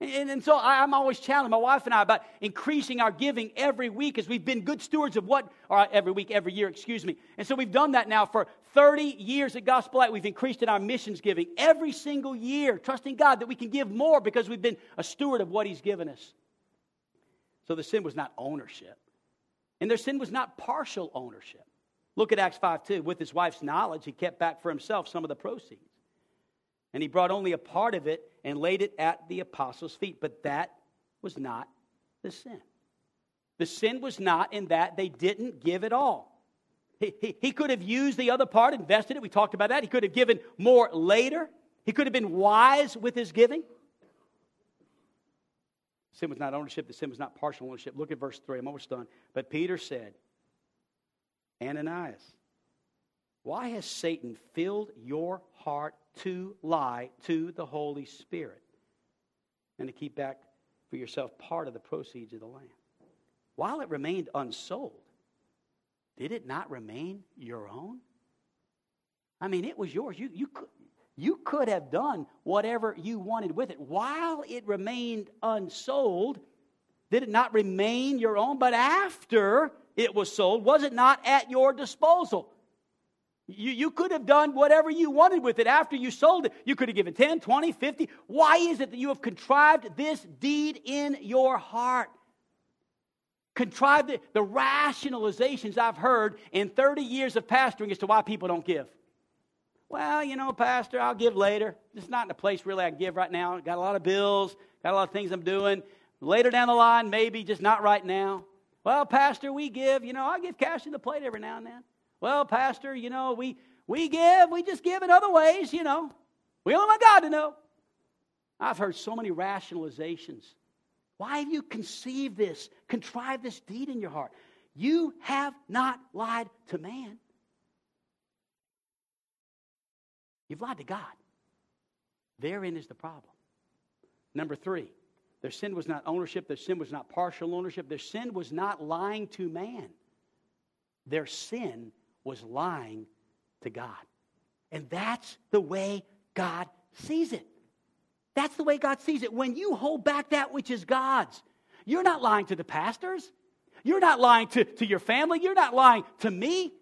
Speaker 2: And, and so I, am always challenging my wife and I about increasing our giving every week as we've been good stewards of what, or every week, every year, excuse me. And so we've done that now for 30 years at Gospel Light. We've increased in our missions giving every single year, trusting God that we can give more because we've been a steward of what He's given us. So the sin was not ownership. And their sin was not partial ownership. Look at Acts 5 2. With his wife's knowledge, he kept back for himself some of the proceeds. And he brought only a part of it and laid it at the apostles' feet. But that was not the sin. The sin was not in that they didn't give it all. He, he, could have used the other part, invested it. We talked about that. He could have given more later. He could have been wise with his giving. Sin was not ownership, the sin was not partial ownership. Look at verse 3. I'm almost done. But Peter said, Ananias, why has Satan filled your heart to lie to the Holy Spirit and to keep back for yourself part of the proceeds of the land? While it remained unsold, did it not remain your own? I mean, it was yours. You, you, could, you could have done whatever you wanted with it. While it remained unsold, did it not remain your own? But after it was sold, was it not at your disposal? You, you could have done whatever you wanted with it after you sold it. You could have given 10, 20, 50. Why is it that you have contrived this deed in your heart? Contrive the, rationalizations I've heard in 30 years of pastoring as to why people don't give. Well, you know, Pastor, I'll give later. It's not in a place really I give right now. Got a lot of bills, got a lot of things I'm doing. Later down the line, maybe, just not right now. Well, Pastor, we give, you know, I give cash in the plate every now and then. Well, Pastor, you know, we, we give, we just give in other ways, you know. We don't want God to know. I've heard so many rationalizations. Why have you conceived this, contrived this deed in your heart? You have not lied to man. You've lied to God. Therein is the problem. Number three, their sin was not ownership, their sin was not partial ownership, their sin was not lying to man. Their sin was lying to God. And that's the way God sees it. That's the way God sees it. When you hold back that which is God's, you're not lying to the pastors. You're not lying to, to your family. You're not lying to me.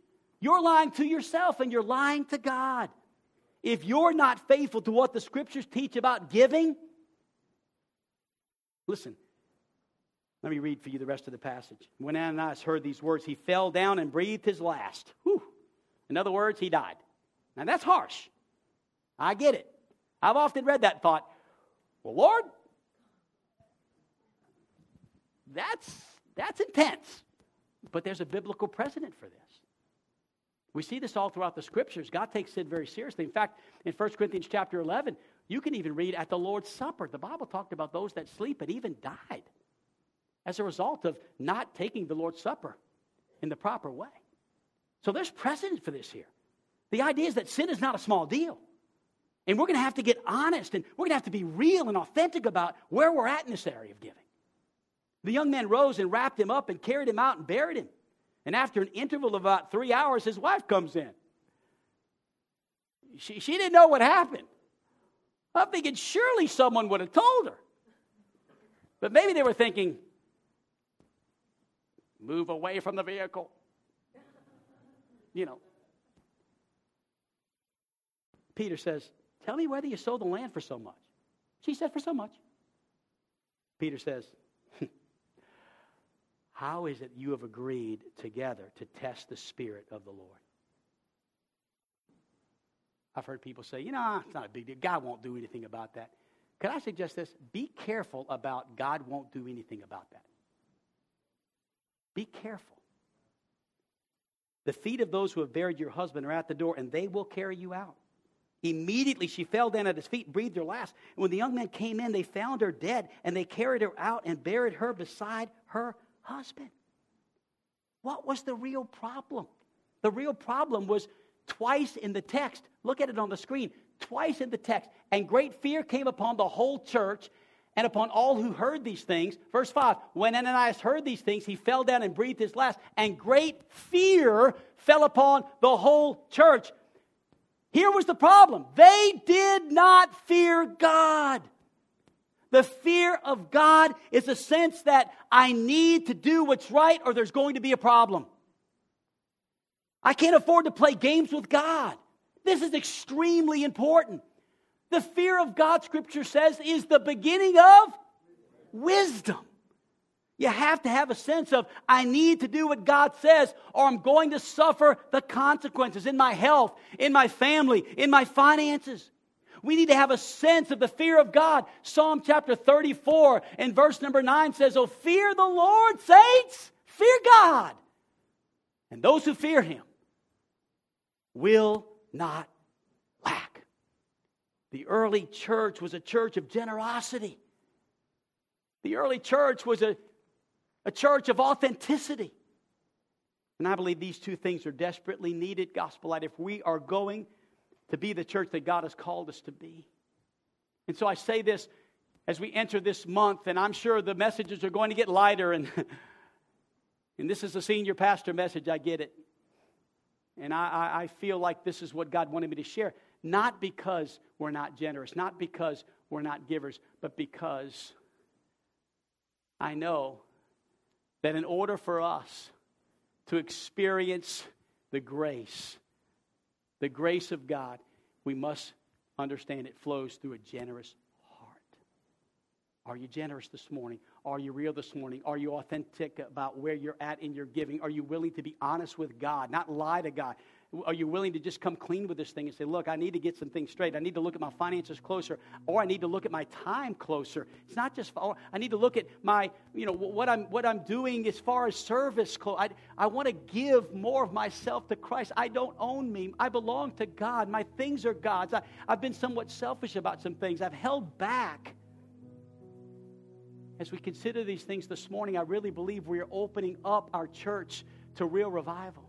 Speaker 2: You're lying to yourself and you're lying to God. If you're not faithful to what the scriptures teach about giving, listen, let me read for you the rest of the passage. When Ananias heard these words, he fell down and breathed his last. Whew. In other words, he died. Now that's harsh. I get it. I've often read that thought, well, Lord, that's, that's intense. But there's a biblical precedent for this. We see this all throughout the scriptures. God takes sin very seriously. In fact, in 1 Corinthians chapter 11, you can even read at the Lord's Supper. The Bible talked about those that sleep and even died as a result of not taking the Lord's Supper in the proper way. So there's precedent for this here. The idea is that sin is not a small deal. And we're going to have to get honest and we're going to have to be real and authentic about where we're at in this area of giving. The young man rose and wrapped him up and carried him out and buried him. And after an interval of about three hours, his wife comes in. She, she didn't know what happened. I'm thinking surely someone would have told her. But maybe they were thinking, move away from the vehicle. You know. Peter says, Tell me whether you sold the land for so much. She said, For so much. Peter says, How is it you have agreed together to test the Spirit of the Lord? I've heard people say, you know, it's not a big deal. God won't do anything about that. Could I suggest this? Be careful about God won't do anything about that. Be careful. The feet of those who have buried your husband are at the door, and they will carry you out. Immediately she fell down at his feet, and breathed her last. And when the young men came in, they found her dead, and they carried her out and buried her beside her husband. What was the real problem? The real problem was twice in the text. Look at it on the screen. Twice in the text. And great fear came upon the whole church and upon all who heard these things. Verse 5 When Ananias heard these things, he fell down and breathed his last, and great fear fell upon the whole church. Here was the problem they did not fear God. The fear of God is a sense that I need to do what's right or there's going to be a problem. I can't afford to play games with God. This is extremely important. The fear of God, Scripture says, is the beginning of wisdom. You have to have a sense of, I need to do what God says, or I'm going to suffer the consequences in my health, in my family, in my finances. We need to have a sense of the fear of God. Psalm chapter 34 and verse number 9 says, Oh, fear the Lord, saints, fear God. And those who fear him will not lack. The early church was a church of generosity. The early church was a, a church of authenticity. And I believe these two things are desperately needed, Gospel Light, if we are going to be the church that God has called us to be. And so I say this as we enter this month, and I'm sure the messages are going to get lighter. And, and this is a senior pastor message, I get it. And I, I feel like this is what God wanted me to share. Not because we're not generous, not because we're not givers, but because I know that in order for us to experience the grace the grace of God, we must understand it flows through a generous heart. Are you generous this morning? Are you real this morning? Are you authentic about where you're at in your giving? Are you willing to be honest with God, not lie to God? Are you willing to just come clean with this thing and say, look, I need to get some things straight. I need to look at my finances closer, or I need to look at my time closer. It's not just, oh, I need to look at my, you know, what I'm, what I'm doing as far as service. I, I want to give more of myself to Christ. I don't own me. I belong to God. My things are God's. I, I've been somewhat selfish about some things. I've held back. As we consider these things this morning, I really believe we are opening up our church to real revival.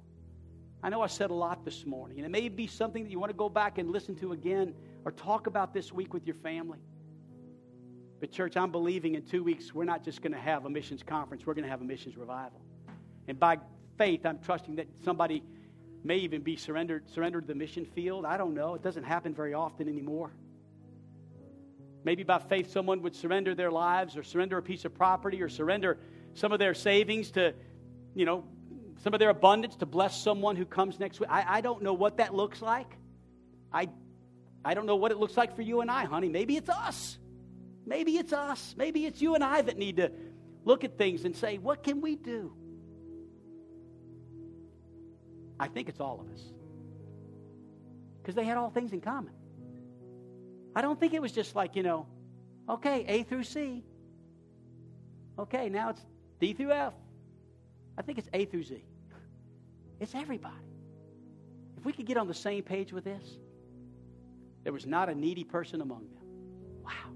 Speaker 2: I know I said a lot this morning, and it may be something that you want to go back and listen to again or talk about this week with your family. But, church, I'm believing in two weeks we're not just going to have a missions conference, we're going to have a missions revival. And by faith, I'm trusting that somebody may even be surrendered, surrendered to the mission field. I don't know. It doesn't happen very often anymore. Maybe by faith, someone would surrender their lives or surrender a piece of property or surrender some of their savings to, you know, some of their abundance to bless someone who comes next week. I, I don't know what that looks like. I, I don't know what it looks like for you and I, honey. Maybe it's us. Maybe it's us. Maybe it's you and I that need to look at things and say, what can we do? I think it's all of us. Because they had all things in common. I don't think it was just like, you know, okay, A through C. Okay, now it's D through F. I think it's A through Z. It's everybody. If we could get on the same page with this, there was not a needy person among them. Wow,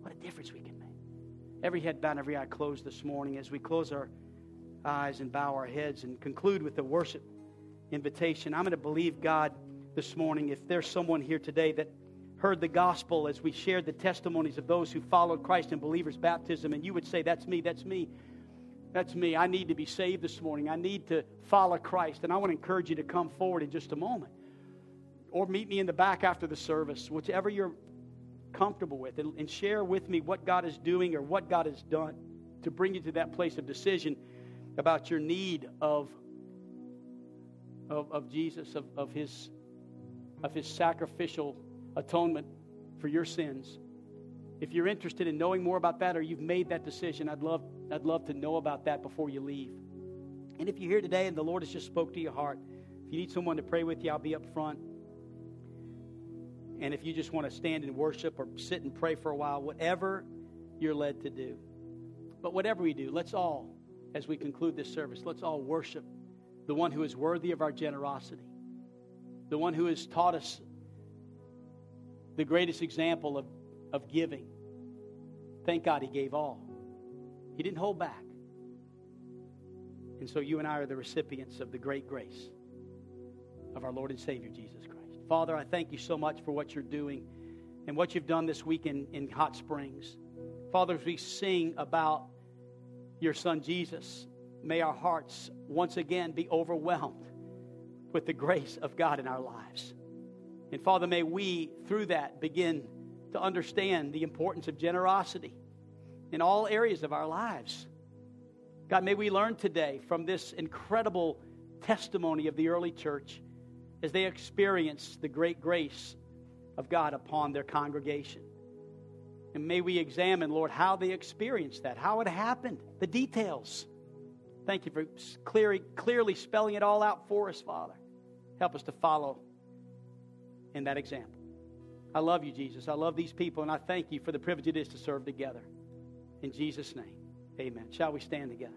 Speaker 2: what a difference we can make. Every head bowed, every eye closed this morning as we close our eyes and bow our heads and conclude with the worship invitation. I'm going to believe God this morning. If there's someone here today that heard the gospel as we shared the testimonies of those who followed Christ in believers' baptism, and you would say, That's me, that's me. That's me. I need to be saved this morning. I need to follow Christ. And I want to encourage you to come forward in just a moment. Or meet me in the back after the service, whichever you're comfortable with, and, and share with me what God is doing or what God has done to bring you to that place of decision about your need of, of, of Jesus, of, of, his, of his sacrificial atonement for your sins. If you're interested in knowing more about that or you've made that decision, I'd love, I'd love to know about that before you leave. And if you're here today and the Lord has just spoke to your heart, if you need someone to pray with you, I'll be up front. And if you just want to stand and worship or sit and pray for a while, whatever you're led to do. But whatever we do, let's all, as we conclude this service, let's all worship the one who is worthy of our generosity, the one who has taught us the greatest example of of giving. Thank God he gave all. He didn't hold back. And so you and I are the recipients of the great grace of our Lord and Savior Jesus Christ. Father, I thank you so much for what you're doing and what you've done this week in, in Hot Springs. Father, as we sing about your son Jesus, may our hearts once again be overwhelmed with the grace of God in our lives. And Father, may we, through that, begin to understand the importance of generosity in all areas of our lives. God, may we learn today from this incredible testimony of the early church as they experienced the great grace of God upon their congregation. And may we examine, Lord, how they experienced that, how it happened, the details. Thank you for clearly, clearly spelling it all out for us, Father. Help us to follow in that example. I love you, Jesus. I love these people, and I thank you for the privilege it is to serve together. In Jesus' name, amen. Shall we stand together?